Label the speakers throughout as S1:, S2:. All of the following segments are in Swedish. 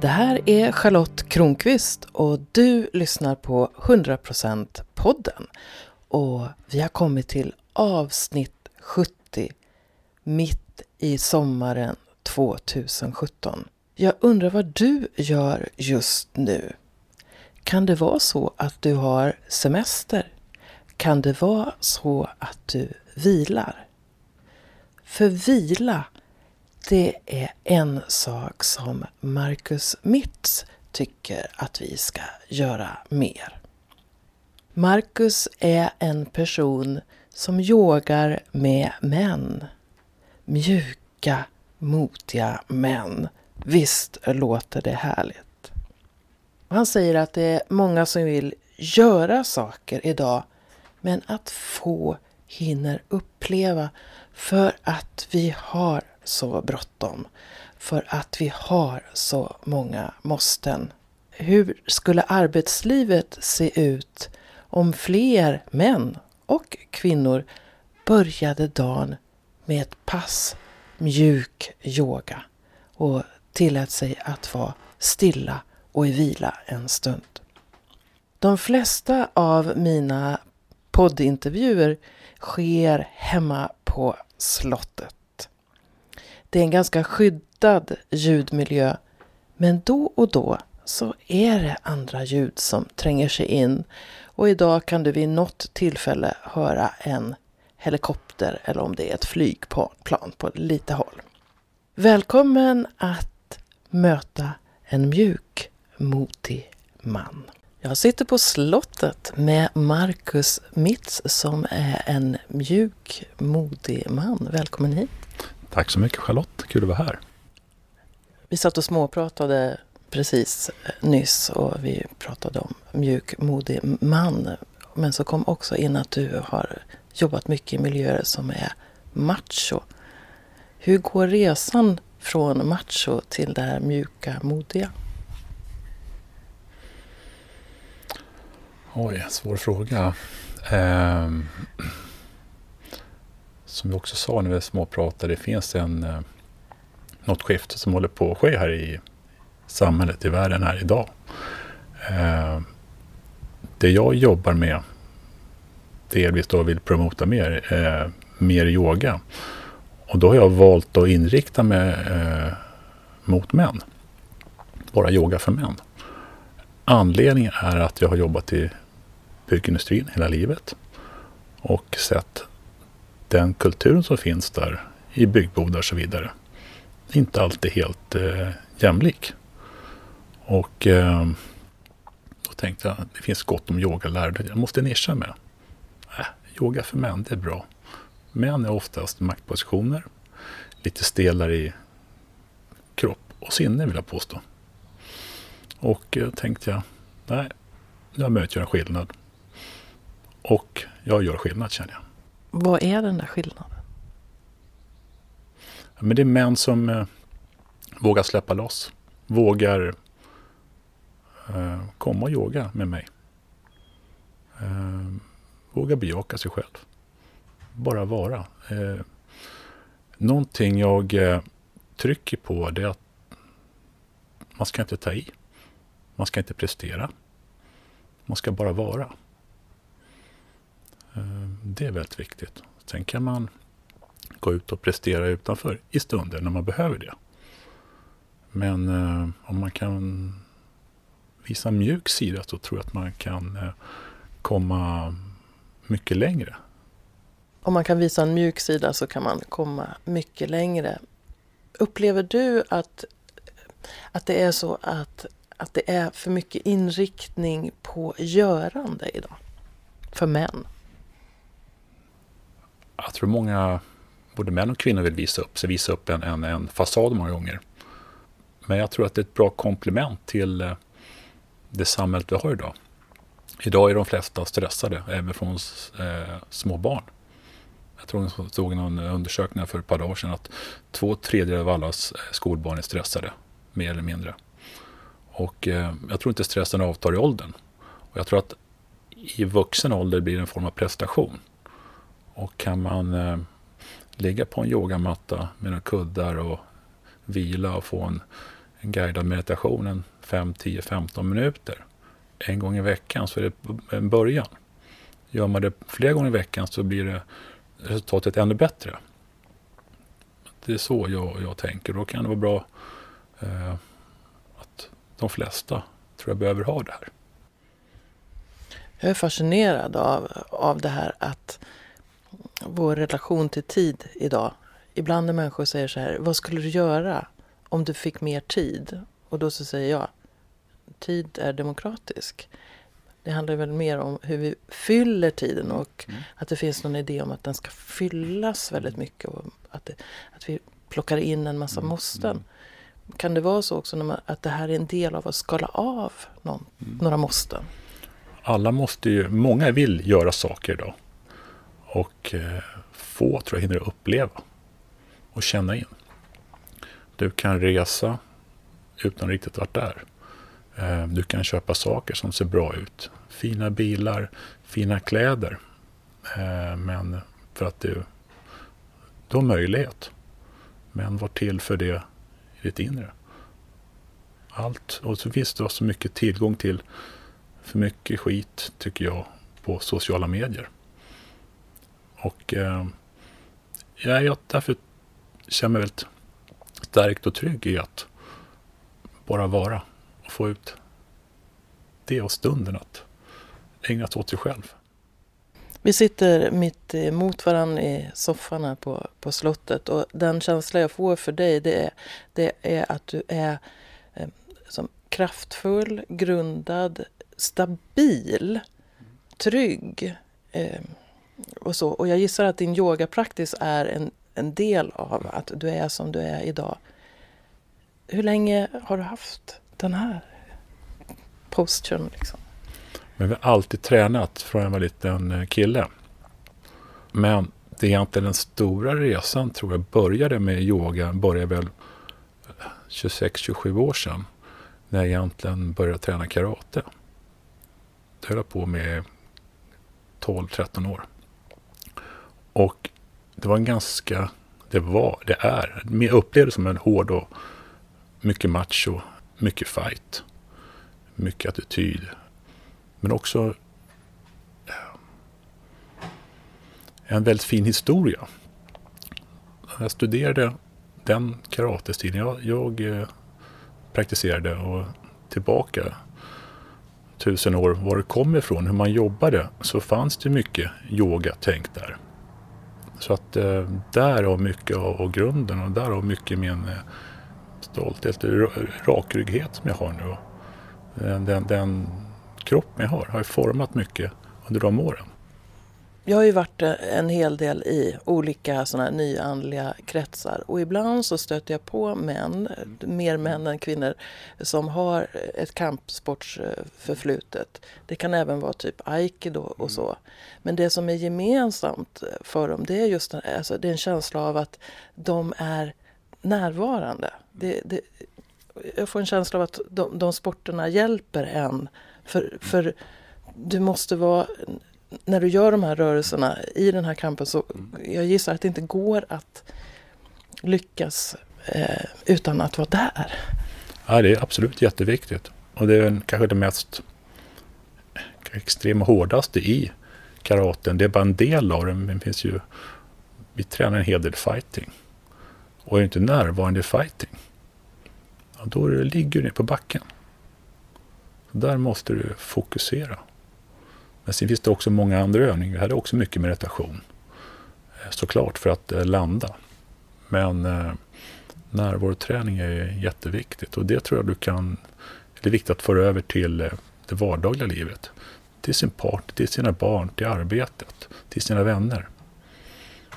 S1: Det här är Charlotte Kronqvist och du lyssnar på 100% podden. Och vi har kommit till avsnitt 70 mitt i sommaren 2017. Jag undrar vad du gör just nu? Kan det vara så att du har semester? Kan det vara så att du vilar? För vila, det är en sak som Marcus Mitz tycker att vi ska göra mer. Marcus är en person som yogar med män. Mjuka, modiga män. Visst låter det härligt. Han säger att det är många som vill göra saker idag men att få hinner uppleva för att vi har så bråttom. För att vi har så många måsten. Hur skulle arbetslivet se ut om fler män och kvinnor började dagen med ett pass mjuk yoga och tillät sig att vara stilla och i vila en stund. De flesta av mina poddintervjuer sker hemma på slottet. Det är en ganska skyddad ljudmiljö men då och då så är det andra ljud som tränger sig in och idag kan du vid något tillfälle höra en helikopter eller om det är ett flygplan på lite håll. Välkommen att möta en mjuk, modig man. Jag sitter på slottet med Marcus Mitz som är en mjuk, modig man. Välkommen hit.
S2: Tack så mycket Charlotte, kul att vara här.
S1: Vi satt och småpratade precis nyss och vi pratade om mjuk, modig man. Men så kom också in att du har jobbat mycket i miljöer som är macho. Hur går resan från macho till det här mjuka, modiga?
S2: Oj, svår fråga. Eh, som vi också sa när vi småpratade, det finns en, eh, något skifte som håller på att ske här i samhället, i världen här idag. Eh, det jag jobbar med, delvis då vill promota mer, eh, mer yoga. Och då har jag valt att inrikta mig mot män. Bara yoga för män. Anledningen är att jag har jobbat i byggindustrin hela livet och sett den kulturen som finns där i byggbodar och så vidare. Inte alltid helt eh, jämlik. Och eh, då tänkte jag att det finns gott om yogalärare. Jag måste nischa med. Äh, yoga för män, det är bra. Män är oftast maktpositioner. Lite stelare i kropp och sinne vill jag påstå. Och eh, tänkte jag, nej, nu har jag möter en skillnad. Och jag gör skillnad känner jag.
S1: Vad är den där skillnaden?
S2: Ja, men det är män som eh, vågar släppa loss. Vågar eh, komma och yoga med mig. Eh, vågar bejaka sig själv. Bara vara. Eh, någonting jag eh, trycker på det är att man ska inte ta i. Man ska inte prestera. Man ska bara vara. Eh, det är väldigt viktigt. Sen kan man gå ut och prestera utanför i stunder när man behöver det. Men eh, om man kan visa en mjuk sida så tror jag att man kan eh, komma mycket längre.
S1: Om man kan visa en mjuk sida så kan man komma mycket längre. Upplever du att, att det är så att, att det är för mycket inriktning på görande idag? För män?
S2: Jag tror många, både män och kvinnor vill visa upp sig, visa upp en, en, en fasad många gånger. Men jag tror att det är ett bra komplement till eh, det samhället vi har idag. Idag är de flesta stressade, även från eh, små barn. Jag tror jag såg någon undersökning för ett par dagar sedan att två tredjedelar av alla eh, skolbarn är stressade, mer eller mindre. Och eh, jag tror inte stressen avtar i åldern. Och jag tror att i vuxen ålder blir det en form av prestation. Och kan man eh, ligga på en yogamatta med några kuddar och vila och få en, en guidad meditation en 5, 10, 15 minuter en gång i veckan så är det en början. Gör man det flera gånger i veckan så blir det resultatet ännu bättre. Det är så jag, jag tänker. Då kan det vara bra eh, att de flesta tror jag behöver ha det här.
S1: Jag är fascinerad av, av det här att vår relation till tid idag. Ibland när människor säger så här, vad skulle du göra om du fick mer tid? Och då så säger jag, tid är demokratisk. Det handlar väl mer om hur vi fyller tiden och mm. att det finns någon idé om att den ska fyllas väldigt mycket. Och att, det, att vi plockar in en massa mm. måsten. Mm. Kan det vara så också man, att det här är en del av att skala av någon, mm. några måsten?
S2: Alla måste ju, många vill göra saker idag. Och eh, få tror jag hinner uppleva och känna in. Du kan resa utan riktigt vart där. Eh, du kan köpa saker som ser bra ut. Fina bilar, fina kläder. Eh, men för att du, du har möjlighet. Men var till för det i ditt inre. Allt. Och så finns det så mycket tillgång till för mycket skit, tycker jag, på sociala medier. Och eh, jag därför känner mig väldigt starkt och trygg i att bara vara och få ut det och stunden att ägna sig åt sig själv.
S1: Vi sitter mitt emot varandra i soffan här på, på slottet och den känsla jag får för dig det är, det är att du är eh, som kraftfull, grundad, stabil, trygg. Eh, och, så. och jag gissar att din yogapraktis är en, en del av att du är som du är idag. Hur länge har du haft den här posturen? Liksom?
S2: Men vi har alltid tränat från jag var liten eh, kille. Men det är egentligen den stora resan tror jag började med yoga, började väl eh, 26-27 år sedan. När jag egentligen började träna karate. Det höll jag på med 12-13 år. Och det var en ganska, det var, det är, jag upplevde som en hård och mycket macho, mycket fight, mycket attityd. Men också eh, en väldigt fin historia. Jag studerade den karatestilen. Jag, jag eh, praktiserade och tillbaka tusen år var det kom ifrån, hur man jobbade, så fanns det mycket yoga-tänk där. Så att eh, där har mycket av grunden och där har mycket min eh, stolthet, rakrygghet som jag har nu. Den, den, den kroppen jag har har format mycket under de åren.
S1: Jag har ju varit eh, en hel del i olika såna nyandliga kretsar och ibland så stöter jag på män, mer män än kvinnor, som har ett kampsportsförflutet. Det kan även vara typ aikido och så. Men det som är gemensamt för dem det är just alltså, det är en känsla av att de är närvarande. Det, det, jag får en känsla av att de, de sporterna hjälper en. För, för du måste vara när du gör de här rörelserna i den här kampen så jag gissar att det inte går att lyckas eh, utan att vara där.
S2: Ja, det är absolut jätteviktigt. Och det är kanske det mest extrema hårdaste i karaten. Det är bara en del av det, men finns ju... Vi tränar en hel del fighting. Och är inte närvarande i fighting, ja, då ligger du ner på backen. Där måste du fokusera. Men sen finns det också många andra övningar. Vi hade också mycket meditation. Eh, såklart för att eh, landa. Men eh, närvaroträning är jätteviktigt och det tror jag du kan... Det är viktigt att föra över till eh, det vardagliga livet. Till sin partner, till sina barn, till arbetet, till sina vänner.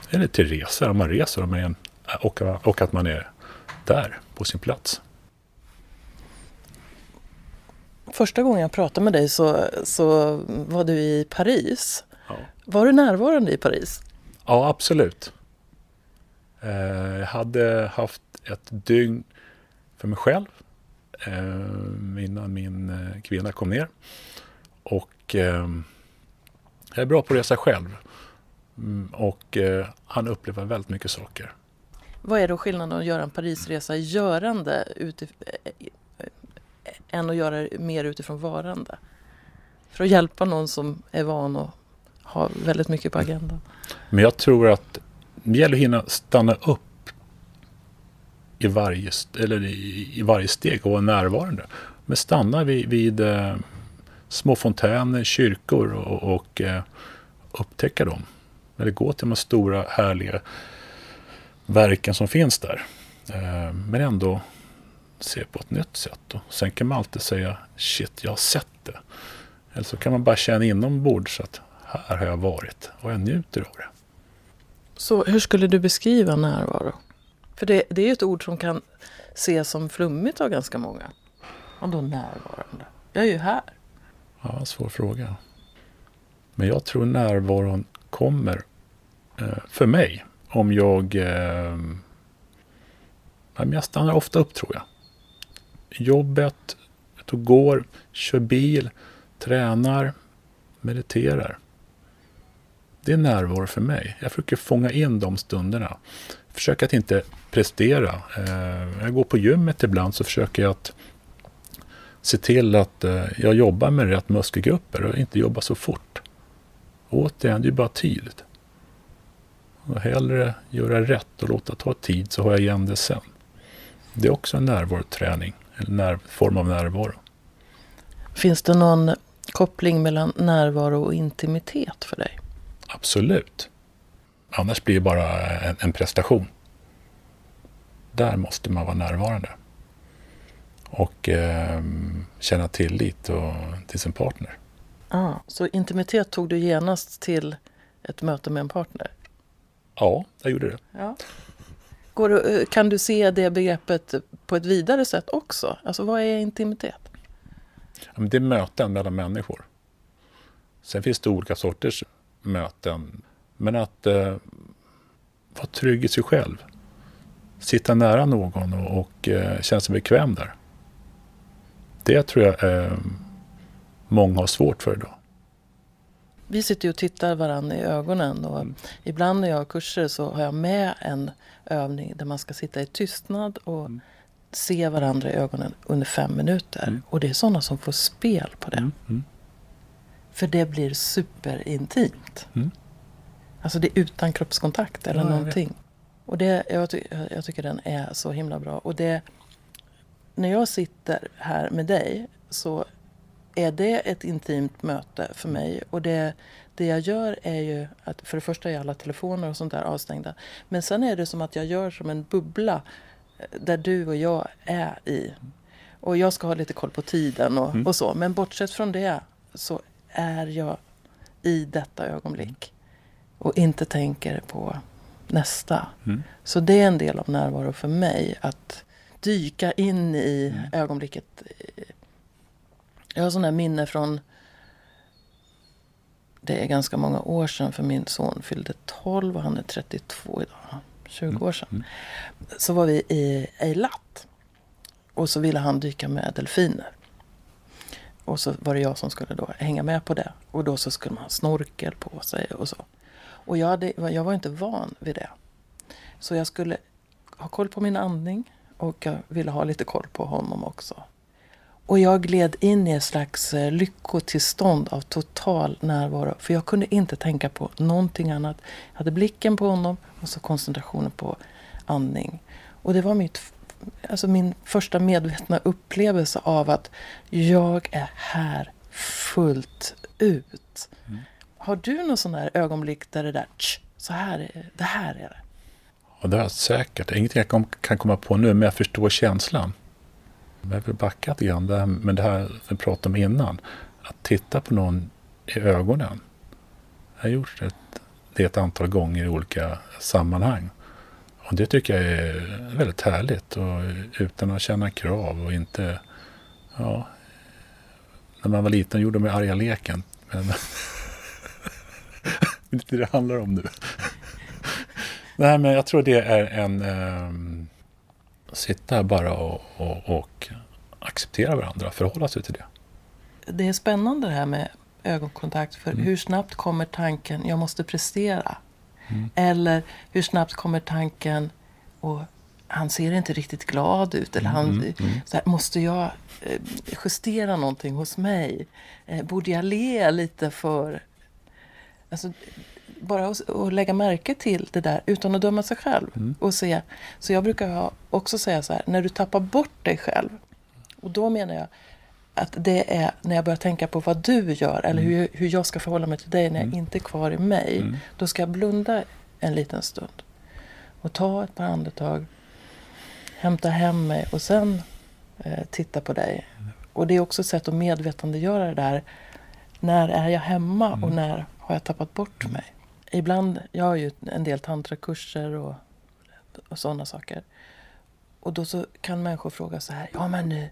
S2: Eller till resor, om man reser om en, och, och att man är där på sin plats.
S1: Första gången jag pratade med dig så, så var du i Paris. Ja. Var du närvarande i Paris?
S2: Ja, absolut. Eh, jag hade haft ett dygn för mig själv eh, innan min eh, kvinna kom ner. Och jag är bra på att resa själv. Mm, och han upplever väldigt mycket saker.
S1: Vad är då skillnaden att göra en Parisresa görande utif- än att göra det mer utifrån varande? För att hjälpa någon som är van att ha väldigt mycket på agendan.
S2: Men jag tror att det gäller att hinna stanna upp i varje, eller i, i varje steg och vara närvarande. Men stanna vid, vid eh, små fontäner, kyrkor och, och eh, upptäcka dem. Eller gå till de stora härliga verken som finns där. Eh, men ändå se på ett nytt sätt. Och sen kan man alltid säga shit, jag har sett det. Eller så kan man bara känna inombords att här har jag varit och jag njuter av det.
S1: Så hur skulle du beskriva närvaro? För det, det är ju ett ord som kan ses som flummigt av ganska många. Vadå närvarande? Jag är ju här.
S2: Ja, svår fråga. Men jag tror närvaron kommer eh, för mig om jag... Eh, jag stannar ofta upp tror jag. Jobbet, ut och går, kör bil, tränar, mediterar. Det är närvaro för mig. Jag försöker fånga in de stunderna. Försöker att inte prestera. Eh, jag går på gymmet ibland så försöker jag att se till att eh, jag jobbar med rätt muskelgrupper och inte jobbar så fort. Återigen, det är bara tid. Och hellre göra rätt och låta ta tid så har jag igen det sen. Det är också en närvaroträning, när, form av närvaro.
S1: Finns det någon koppling mellan närvaro och intimitet för dig?
S2: Absolut. Annars blir det bara en, en prestation. Där måste man vara närvarande. Och eh, känna tillit och, till sin partner.
S1: Ah, så intimitet tog du genast till ett möte med en partner?
S2: Ja, jag gjorde det.
S1: Ja. Går du, kan du se det begreppet på ett vidare sätt också? Alltså vad är intimitet?
S2: Ja, det är möten mellan människor. Sen finns det olika sorters möten. Men att eh, vara trygg i sig själv. Sitta nära någon och, och eh, känna sig bekväm där. Det tror jag eh, många har svårt för idag.
S1: Vi sitter ju och tittar varandra i ögonen och
S2: Mm.
S1: ibland när jag har kurser så har jag med en övning där man ska sitta i tystnad och
S2: Mm.
S1: Se varandra i ögonen under fem minuter.
S2: Mm.
S1: Och det är sådana som får spel på det.
S2: Mm. Mm.
S1: För det blir superintimt.
S2: Mm.
S1: Alltså det är utan kroppskontakt eller
S2: Ja, jag
S1: någonting. Och det, jag, ty, jag tycker den är så himla bra. Och det, när jag sitter här med dig så är det ett intimt möte för mig. Och det, det jag gör är ju att för det första är alla telefoner och sånt där avstängda. Men sen är det som att jag gör som en bubbla där du och jag är i. Och jag ska ha lite koll på tiden och,
S2: Mm.
S1: och så. Men bortsett från det så är jag i detta ögonblick. Och inte tänker på nästa.
S2: Mm.
S1: Så det är en del av närvaro för mig. Att dyka in i
S2: Mm.
S1: ögonblicket. Jag har sådana här minne från det är ganska många år sedan för min son fyllde 12 och han är 32 idag. 20 år sedan.
S2: Mm.
S1: Så var vi i Eilat. Och så ville han dyka med delfiner. Och så var det jag som skulle då hänga med på det. Och då så skulle man ha snorkel på sig och så. Och jag, hade, jag var inte van vid det. Så jag skulle ha koll på min andning och jag ville ha lite koll på honom också. Och jag gled in i ett slags eh, lyckotillstånd av total närvaro. För jag kunde inte tänka på någonting annat. Jag hade blicken på honom och så koncentrationen på andning. Och det var mitt, alltså min första medvetna upplevelse av att jag är här fullt ut.
S2: Mm.
S1: Har du någon sån där ögonblick där det där, tsch, så här är, det här är det?
S2: Och det har jag säkert. Ingenting jag kan komma på nu, men jag förstår känslan. Jag vill backa lite grann, det här, men det här vi pratade om innan. Att titta på någon i ögonen. Jag har gjort det ett antal gånger i olika sammanhang. Och det tycker jag är väldigt härligt. Och utan att känna krav och inte... Ja, när man var liten gjorde man arga leken. Men det är inte det det handlar om nu. Nej, men jag tror det är en... Um, sitta bara och, och, och acceptera varandra, förhålla sig till det.
S1: Det är spännande det här med ögonkontakt. För
S2: Mm.
S1: hur snabbt kommer tanken, jag måste prestera?
S2: Mm.
S1: Eller hur snabbt kommer tanken, och han ser inte riktigt glad ut. Eller han,
S2: Mm, mm.
S1: Så här, måste jag eh, justera någonting hos mig? Eh, borde jag le lite för... Alltså, bara att, att lägga märke till det där utan att döma sig själv.
S2: Mm.
S1: Och se. Så jag brukar också säga så här, när du tappar bort dig själv. Och då menar jag att det är när jag börjar tänka på vad du gör eller hur, hur jag ska förhålla mig till dig när jag inte är kvar i mig.
S2: Mm.
S1: Då ska jag blunda en liten stund. Och ta ett par andetag. Hämta hem mig och sen eh, titta på dig. Och det är också ett sätt att medvetandegöra det där. När är jag hemma och när har jag tappat bort mig? Ibland, jag har ju en del tantrakurser och, och sådana saker. Och då så kan människor fråga så här, ja men eh,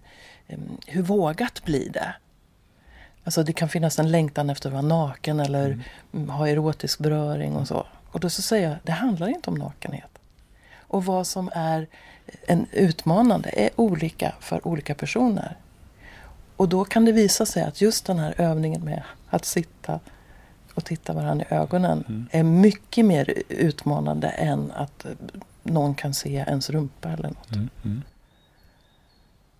S1: em, hur vågat blir det? Alltså det kan finnas en längtan efter att vara naken eller mm, ha erotisk beröring och så. Och då så säger jag, det handlar inte om nakenhet. Och vad som är en utmanande är olika för olika personer. Och då kan det visa sig att just den här övningen med att sitta och titta varandra i ögonen är mycket mer utmanande än att eh, någon kan se ens rumpa eller något.
S2: Mm, mm.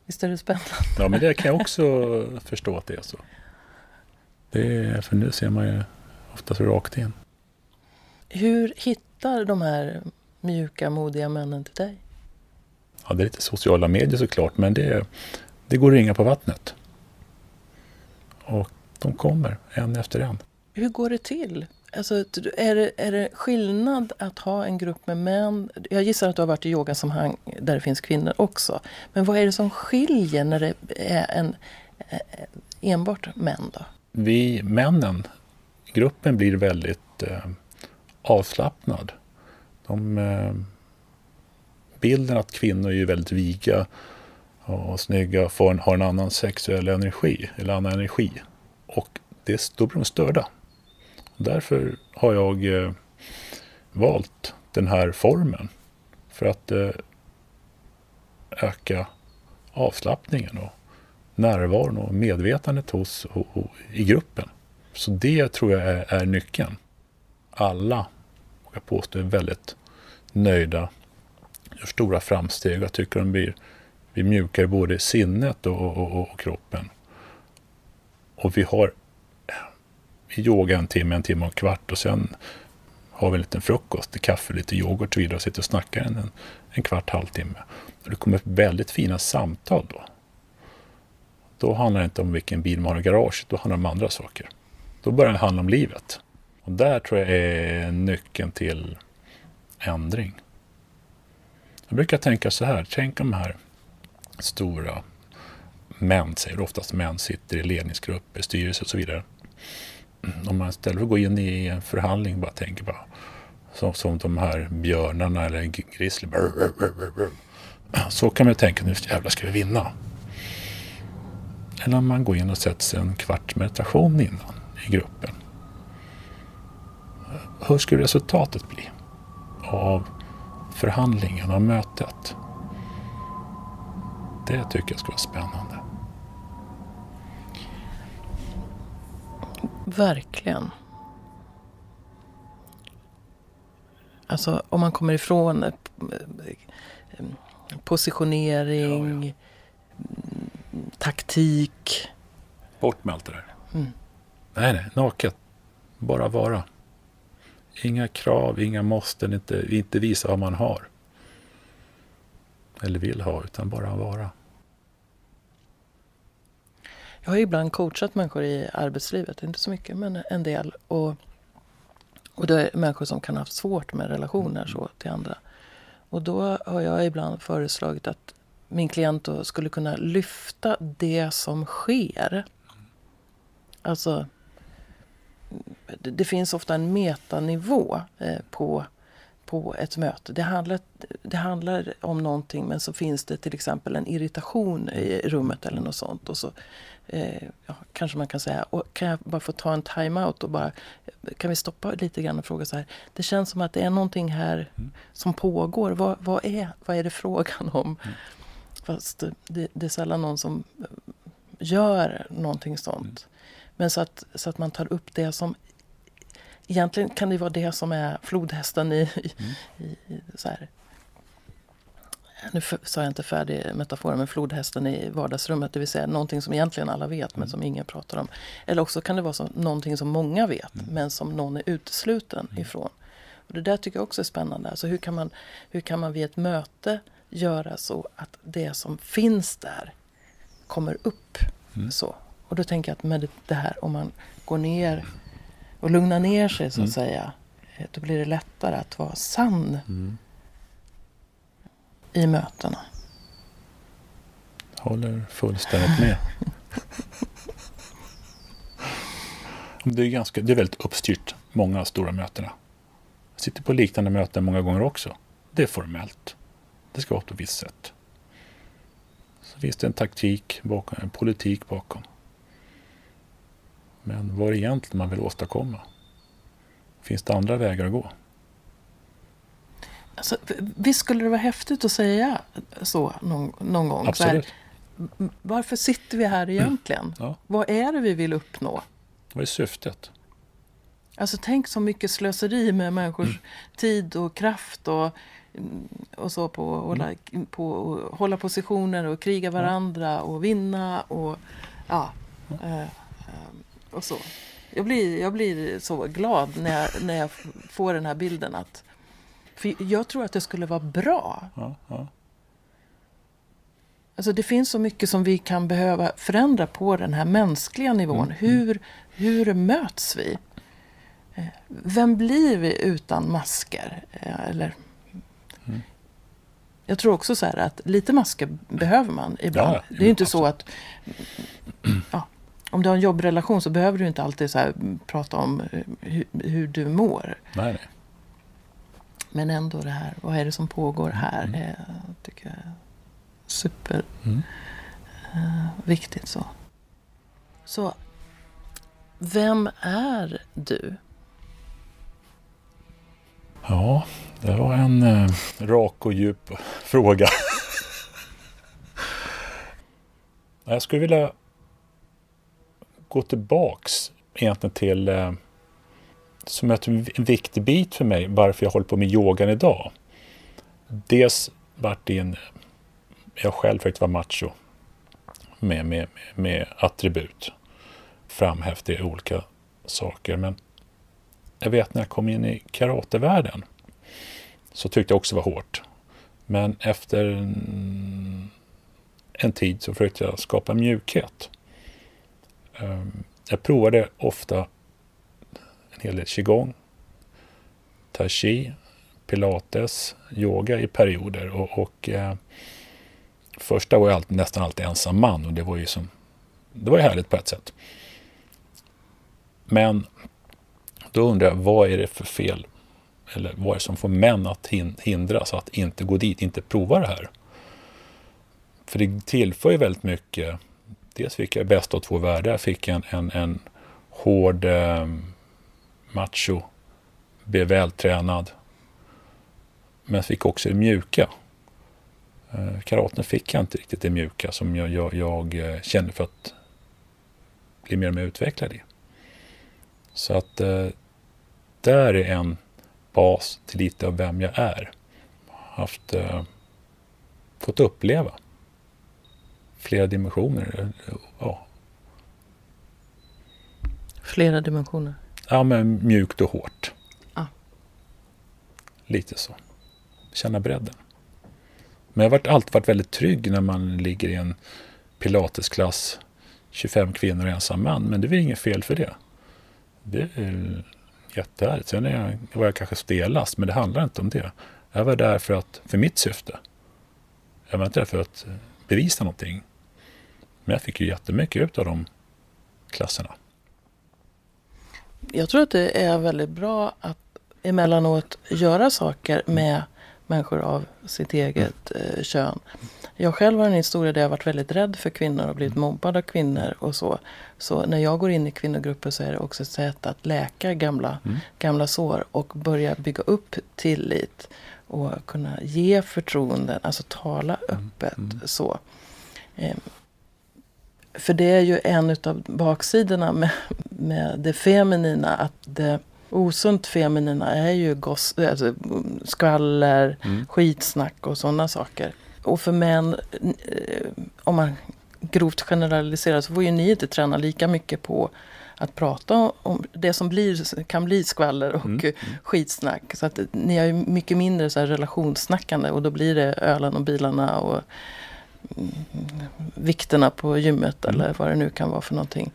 S1: Visst är det spännande?
S2: Ja, men det kan jag också förstå att det är så. Det är, för nu ser man ju oftast rakt in.
S1: Hur hittar de här mjuka, modiga männen till dig?
S2: Ja, det är lite sociala medier såklart, men det, det går ringa på vattnet. Och de kommer, en efter en.
S1: Hur går det till? Alltså, är, det, är det skillnad att ha en grupp med män? Jag gissar att du har varit i yogasammanhang där det finns kvinnor också. Men vad är det som skiljer när det är en, eh, enbart män? Då?
S2: Vi männen, gruppen blir väldigt eh, avslappnad. De, eh, bilden att kvinnor är väldigt viga och snygga och får en, har en annan sexuell energi, eller annan energi. Och det, då blir de störda. Därför har jag eh, valt den här formen. För att eh, öka avslappningen och närvaron och medvetandet hos, och, och, i gruppen. Så det tror jag är, är nyckeln. Alla, och jag påstår, är väldigt nöjda, gör stora framsteg och jag tycker de blir, blir mjukare både i sinnet och, och, och, och kroppen. Och vi har yoga en timme, en timme och en kvart och sen har vi en liten frukost, kaffe, lite yoghurt och så vidare och sitter och snackar en, en, en kvart, halvtimme. Och det kommer väldigt fina samtal då. Då handlar det inte om vilken bil man har i garaget, då handlar det om andra saker. Då börjar det handla om livet. Och där tror jag är nyckeln till ändring. Jag brukar tänka så här, tänk om de här stora män, säger oftast män, sitter i ledningsgrupper, styrelser och så vidare. Om man istället för att gå in i en förhandling bara tänker på som, som de här björnarna eller grizzly. Så kan man tänka, nu jävlar ska vi vinna. Eller om man går in och sätter sig en kvarts meditation innan i gruppen. Hur skulle resultatet bli av förhandlingen, av mötet? Det tycker jag skulle vara spännande.
S1: Verkligen. Alltså om man kommer ifrån eh, eh, positionering,
S2: Ja,
S1: mm, taktik.
S2: Bort med allt det där.
S1: Mm.
S2: Nej, nej, naket. Bara vara. Inga krav, inga måsten, inte, inte visa vad man har. Eller vill ha, utan bara vara.
S1: Jag har ibland coachat människor i arbetslivet, inte så mycket men en del. Och, och det är människor som kan ha haft svårt med relationer så till andra. Och då har jag ibland föreslagit att min klient skulle kunna lyfta det som sker. Alltså, det, det finns ofta en metanivå eh, på, på ett möte. Det handlar, det handlar om någonting men så finns det till exempel en irritation i rummet eller något sånt. Och så eh, ja, kanske man kan säga, och kan jag bara få ta en time-out och bara, kan vi stoppa lite grann och fråga så här. Det känns som att det är någonting här
S2: Mm.
S1: som pågår. Vad, vad, är, vad är det frågan om?
S2: Mm.
S1: Fast det, det är sällan någon som eh, gör någonting sånt. Men så att, så att man tar upp det som Egentligen kan det vara det som är flodhästen i, i,
S2: Mm.
S1: i, i så här, nu sa jag inte färdig metaforen, men flodhästen i vardagsrummet. Det vill säga någonting som egentligen alla vet men som ingen pratar om. Eller också kan det vara så, någonting som många vet
S2: Mm.
S1: men som någon är utesluten ifrån. Och det där tycker jag också är spännande. Alltså hur, kan man, hur kan man vid ett möte göra så att det som finns där kommer upp?
S2: Mm.
S1: Så. Och då tänker jag att med det här, om man går ner och lugnar ner sig så att säga. eh, Då blir det lättare att vara sann
S2: Mm
S1: i mötena.
S2: Håller fullständigt med. Det är, ganska, det är väldigt uppstyrt, många av stora mötena. Jag sitter på liknande möten många gånger också. Det är formellt. Det ska vara på ett visst sätt. Så finns det en taktik bakom, en politik bakom. Men vad är det egentligen man vill åstadkomma? Finns det andra vägar att gå?
S1: Alltså, visst skulle det vara häftigt att säga så någon, någon gång? Här,
S2: Absolut.
S1: m- varför sitter vi här egentligen?
S2: Ja.
S1: Vad är det vi vill uppnå?
S2: Vad är syftet?
S1: Alltså tänk så mycket slöseri med människors
S2: Mm.
S1: tid och kraft och, mm, och så på att hålla, på att hålla positioner och kriga varandra och vinna och ja. eh, eh, och så. Jag blir, jag blir så glad när jag, när jag får den här bilden att för jag tror att det skulle vara bra.
S2: Ja, ja.
S1: Alltså det finns så mycket som vi kan behöva förändra på den här mänskliga nivån. Hur, hur möts vi? Eh, Vem blir vi utan masker? Eh, Eller... Jag tror också så här att lite masker behöver man ibland.
S2: Ja,
S1: det är ju inte så att... Ja, om du har en jobbrelation så behöver du inte alltid så prata om eh, hur, hur du mår.
S2: Nej, nej.
S1: Men ändå det här, vad är det som pågår här? Eh, tycker jag är super
S2: Mm.
S1: eh, så. Så, vem är du?
S2: Ja, det var en eh, rak och djup fråga. Jag skulle vilja gå tillbaks egentligen till eh, som ett, en viktig bit för mig varför jag håller på med yogan idag. Dels vart det en, jag själv försökte vara macho med, med, med attribut. Framhävde i olika saker. Men jag vet när jag kom in i karatevärlden så tyckte jag också det var hårt. Men efter en, en tid så försökte jag skapa mjukhet. Ehm, jag provade ofta en hel del qigong, tai chi, pilates, yoga i perioder. Och, och eh, första var jag alltid, nästan alltid ensam man och det var ju som, det var ju härligt på ett sätt. Men då undrar jag, vad är det för fel? Eller vad är det som får män att hindras att inte gå dit, inte prova det här? För det tillför ju väldigt mycket. Dels fick jag bäst av två världar. Jag fick en, en, en hård eh, macho, blev vältränad. Men jag fick också det mjuka. Eh, karaten fick jag inte riktigt det mjuka som jag, jag, jag eh, kände för att bli mer och mer utvecklad i. Så att eh, där är en bas till lite av vem jag är. Haft, eh, fått uppleva flera dimensioner. Eh, ja,
S1: Flera dimensioner
S2: ja men mjukt och hårt.
S1: Ja.
S2: Lite så. Känna bredden. Men jag har alltid varit väldigt trygg när man ligger i en pilatesklass, 25 kvinnor och ensam man. Men det är inget fel för det. Det är jättehärligt. Sen är jag, var jag kanske stelast, men det handlar inte om det. Jag var där för, att, för mitt syfte. Jag var inte där för att bevisa någonting. Men jag fick ju jättemycket ut av de klasserna.
S1: Jag tror att det är väldigt bra att emellanåt göra saker med människor av sitt eget eh, kön. Jag själv har en historia där jag varit väldigt rädd för kvinnor och blivit mobbad av kvinnor och så. Så när jag går in i kvinnogrupper så är det också ett sätt att läka gamla, gamla sår och börja bygga upp tillit och kunna ge förtroenden, alltså tala öppet så. Ehm, för det är ju en av baksidorna med, med det feminina. Att det osunt feminina är ju goss, alltså skvaller, skitsnack och sådana saker. Och för män, eh, om man grovt generaliserar, så får ju ni inte träna lika mycket på att prata om det som blir, kan bli skvaller och mm. skitsnack. Så att ni har ju mycket mindre så relationssnackande och då blir det ölen och bilarna och mm, vikterna på gymmet mm. eller vad det nu kan vara för någonting.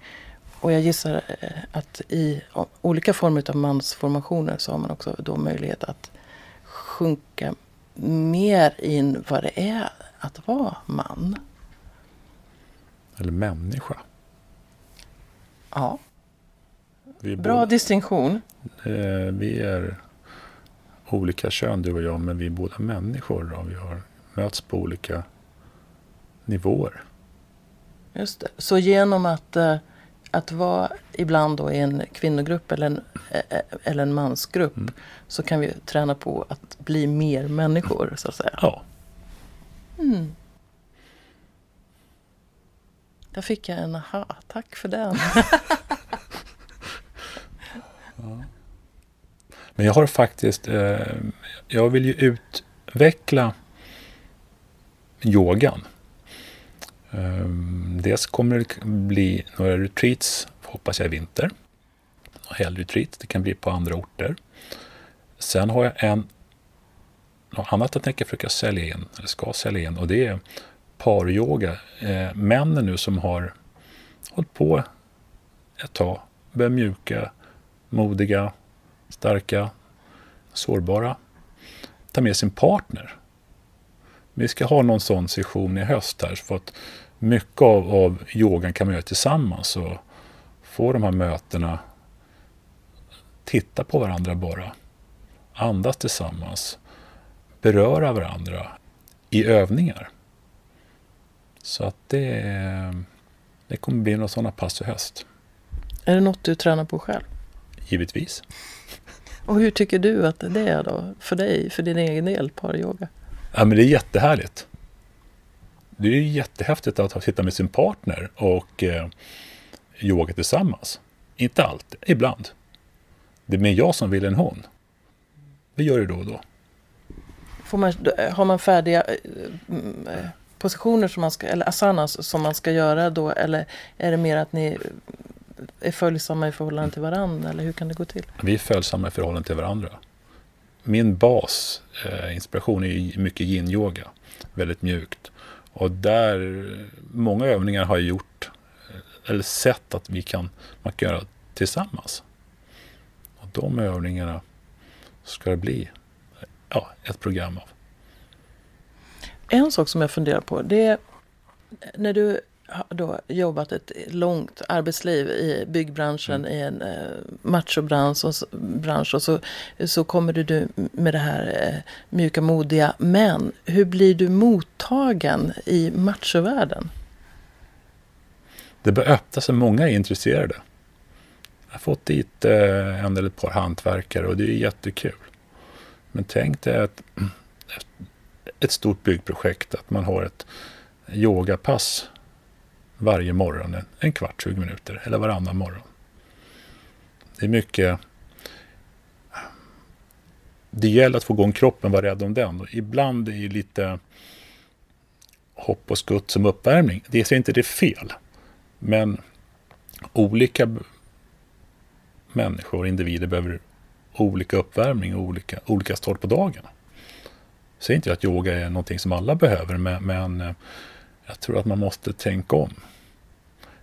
S1: Och jag gissar eh, att i olika former av mansformationer så har man också då möjlighet att sjunka mer in vad det är att vara man.
S2: Eller människa.
S1: Ja. Bra båda, distinktion.
S2: Eh, vi är olika kön du och jag, men vi är båda människor och vi har möts på olika nivåer.
S1: Just det. Så genom att, eh, att vara ibland då i en kvinnogrupp eller en, eh, eller en mansgrupp mm. så kan vi träna på att bli mer människor så att säga.
S2: Ja.
S1: Mm. Där fick jag en aha, tack för den.
S2: ja. Men jag har faktiskt, eh, jag vill ju utveckla yogan. Ehm, dels kommer det bli några retreats, hoppas jag i vinter. Helgretreat, det kan bli på andra orter. Sen har jag en, något annat jag tänker försöka sälja in, eller ska sälja in, och det är paryoga. Ehm, männen nu som har hållit på ett tag, börjar mjuka, modiga, starka, sårbara, ta med sin partner. Vi ska ha någon sån session i höst här, för att mycket av, av yogan kan man göra tillsammans och få de här mötena, titta på varandra bara, andas tillsammans, beröra varandra i övningar. Så att det, det kommer bli några sådana pass i höst.
S1: Är det något du tränar på själv?
S2: Givetvis.
S1: Och hur tycker du att det är då för dig, för din egen del, paryoga?
S2: Ja, men det är jättehärligt. Det är jättehäftigt att sitta med sin partner och eh, yoga tillsammans. Inte alltid, ibland. Det är mer jag som vill än hon. Vi gör det då och då.
S1: Får man, har man färdiga eh, mm, eh, positioner som man ska, eller asanas som man ska göra då? Eller är det mer att ni är följsamma i förhållande till varandra? Eller hur kan det gå till?
S2: Vi är följsamma i förhållande till varandra. Min bas, eh, är mycket yin-yoga. Väldigt mjukt. Och där, många övningar har jag gjort, eller sett att vi kan, man kan göra tillsammans. Och de övningarna ska det bli ja, ett program av.
S1: En sak som jag funderar på det är när du då jobbat ett långt arbetsliv i byggbranschen mm. i en eh, machobransch och, bransch, och så, så kommer du med det här eh, mjuka modiga. Men hur blir du mottagen i machovärlden?
S2: Det börjar öppna sig. Många är intresserade. Jag har fått dit eh, en eller ett par hantverkare och det är jättekul. Men tänk dig att ett stort byggprojekt, att man har ett yogapass varje morgon, en kvart, 20 minuter, eller varannan morgon. Det är mycket... Det gäller att få igång kroppen, vara rädd om den. Och ibland är det lite hopp och skutt som uppvärmning. Det är inte det är fel. Men olika människor, och individer, behöver olika uppvärmning och olika, olika start på dagen säger inte jag att yoga är någonting som alla behöver, men, men eh, jag tror att man måste tänka om.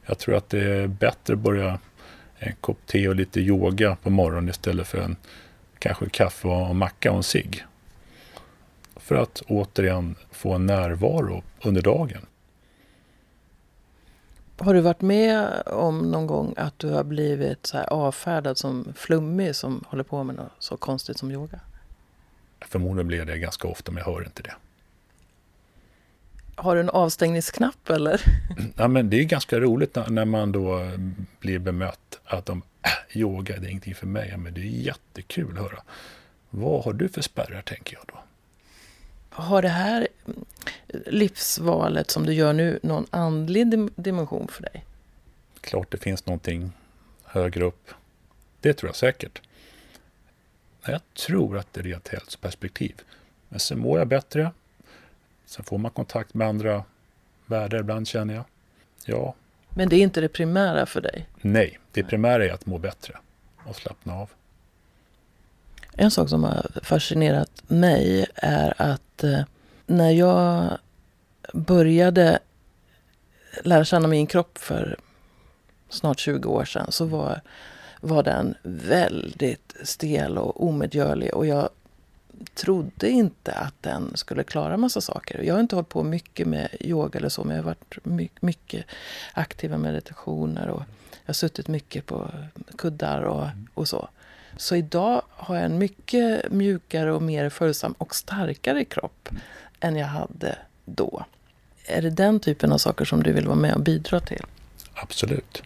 S2: Jag tror att det är bättre att börja en kopp te och lite yoga på morgonen istället för en kanske kaffe och macka och en cigg. För att återigen få en närvaro under dagen.
S1: Har du varit med om någon gång att du har blivit så här avfärdad som flummig som håller på med något så konstigt som yoga?
S2: Förmodligen blir det ganska ofta, men jag hör inte det.
S1: Har du en avstängningsknapp eller?
S2: Ja, men det är ganska roligt när man då blir bemött att de, äh, yoga det är ingenting för mig. Men det är jättekul att höra. Vad har du för spärrar, tänker jag då.
S1: Har det här livsvalet som du gör nu någon andlig dimension för dig?
S2: Klart det finns någonting högre upp. Det tror jag säkert. Jag tror att det är ett hälsoperspektiv. Men sen mår jag bättre. Sen får man kontakt med andra världar ibland känner jag. Ja.
S1: Men det är inte det primära för dig?
S2: Nej, det primära är att må bättre och slappna av.
S1: En sak som har fascinerat mig är att eh, när jag började lära känna min kropp för snart 20 år sedan så var, var den väldigt stel och omedgörlig och jag trodde inte att den skulle klara massa saker. Jag har inte hållit på mycket med yoga eller så men jag har varit mycket aktiva meditationer och jag har suttit mycket på kuddar och, och så. Så idag har jag en mycket mjukare och mer följsam och starkare kropp än jag hade då. Är det den typen av saker som du vill vara med och bidra till?
S2: Absolut.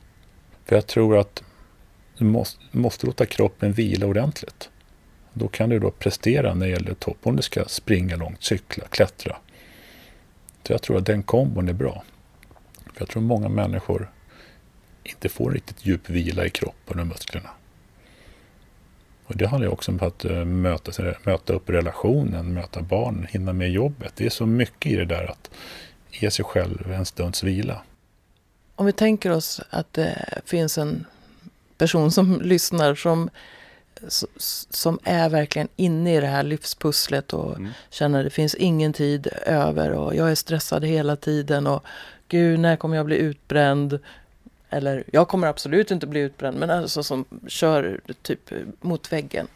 S2: För jag tror att du måste, måste låta kroppen vila ordentligt. Då kan du då prestera när det gäller topp, om du ska springa långt, cykla, klättra. Så jag tror att den kombon är bra. För jag tror många människor inte får riktigt djup vila i kroppen och musklerna. Och det handlar ju också om att eh, möta, möta upp relationen, möta barn, hinna med jobbet. Det är så mycket i det där att ge sig själv en stunds vila.
S1: Om vi tänker oss att det finns en person som lyssnar som, som är verkligen inne i det här livspusslet och mm. känner att det finns ingen tid över och jag är stressad hela tiden och gud, när kommer jag bli utbränd? Eller jag kommer absolut inte bli utbränd, men alltså som kör typ mot väggen.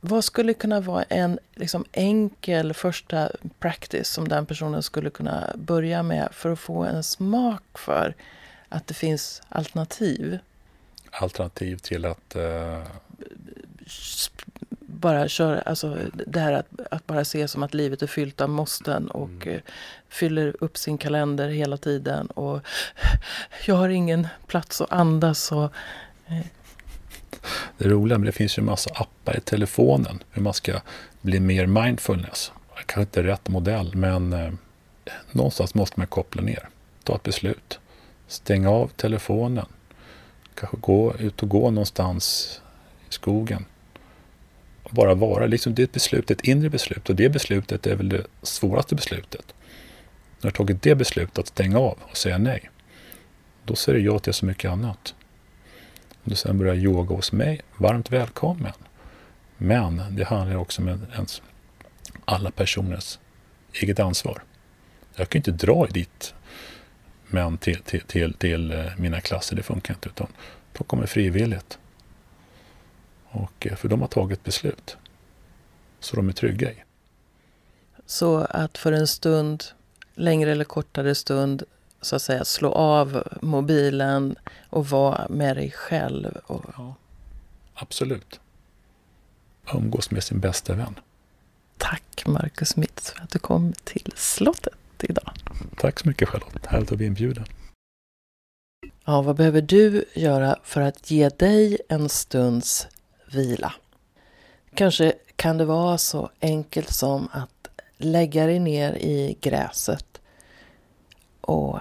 S1: Vad skulle kunna vara en liksom, enkel första practice som den personen skulle kunna börja med för att få en smak för att det finns alternativ?
S2: Alternativ till att uh
S1: bara köra, alltså det här att, att, bara se som att livet är fyllt av måsten och mm. Eh, fyller upp sin kalender hela tiden och jag har ingen plats att andas och eh.
S2: Det roliga men det finns ju en massa appar i telefonen hur man ska bli mer mindfulness. Kanske inte rätt modell men eh, någonstans måste man koppla ner. Ta ett beslut. Stänga av telefonen. Kanske gå ut och gå någonstans i skogen bara vara. Liksom det är ett beslut, ett inre beslut och det beslutet är väl det svåraste beslutet. När du har tagit det beslutet att stänga av och säga nej, då säger du ja till så mycket annat. Om du sen börjar yoga hos mig, varmt välkommen. Men det handlar också om ens, alla personers eget ansvar. Jag kan inte dra dit män till, till, till, till eh, mina klasser, det funkar inte. Utan de kommer frivilligt. Och, eh, för de har tagit beslut. Så de är trygga i.
S1: Så att för en stund, längre eller kortare stund, så att säga slå av mobilen och vara med dig själv. Och... Ja,
S2: absolut. Umgås med sin bästa vän.
S1: Tack Marcus Mitz för att du kom till slottet idag.
S2: Tack så mycket Charlotte. Härligt att bli inbjuden.
S1: Ja, vad behöver du göra för att ge dig en stunds vila. Kanske kan det vara så enkelt som att lägga dig ner i gräset och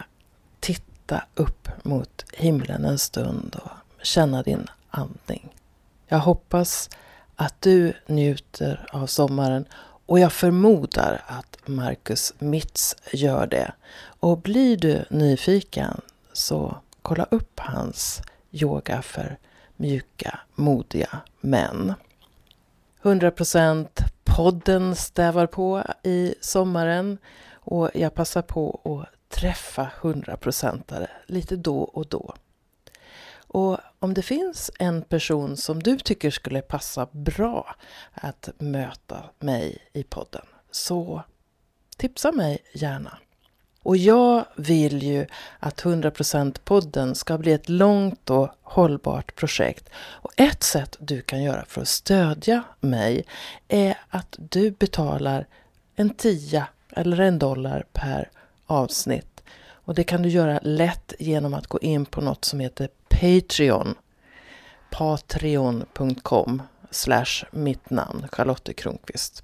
S1: titta upp mot himlen en stund och känna din andning. Jag hoppas att du njuter av sommaren och jag förmodar att Marcus Mitz gör det. Och blir du nyfiken så kolla upp hans yoga för mjuka, modiga män. 100% podden stävar på i sommaren och jag passar på att träffa 100%are lite då och då. Och om det finns en person som du tycker skulle passa bra att möta mig i podden så tipsa mig gärna. Och jag vill ju att 100% podden ska bli ett långt och hållbart projekt. Och ett sätt du kan göra för att stödja mig är att du betalar en tia eller en dollar per avsnitt. Och det kan du göra lätt genom att gå in på något som heter Patreon. Patreon.com slash mitt namn, Charlotte Kronqvist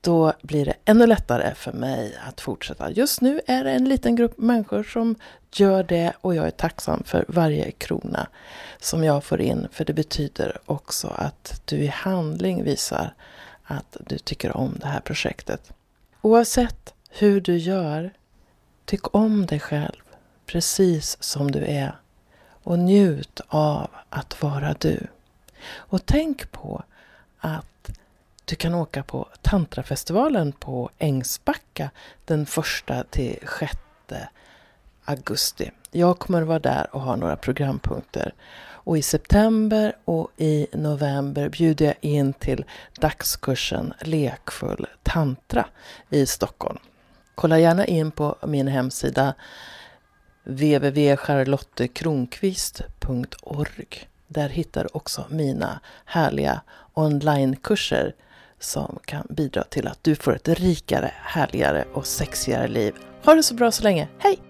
S1: då blir det ännu lättare för mig att fortsätta. Just nu är det en liten grupp människor som gör det och jag är tacksam för varje krona som jag får in för det betyder också att du i handling visar att du tycker om det här projektet. Oavsett hur du gör. Tyck om dig själv precis som du är och njut av att vara du. Och tänk på att du kan åka på Tantrafestivalen på Ängsbacka den första till sjätte augusti. Jag kommer vara där och ha några programpunkter. Och i september och i november bjuder jag in till dagskursen Lekfull tantra i Stockholm. Kolla gärna in på min hemsida www.charlottekronqvist.org. Där hittar du också mina härliga onlinekurser som kan bidra till att du får ett rikare, härligare och sexigare liv. Ha det så bra så länge. Hej!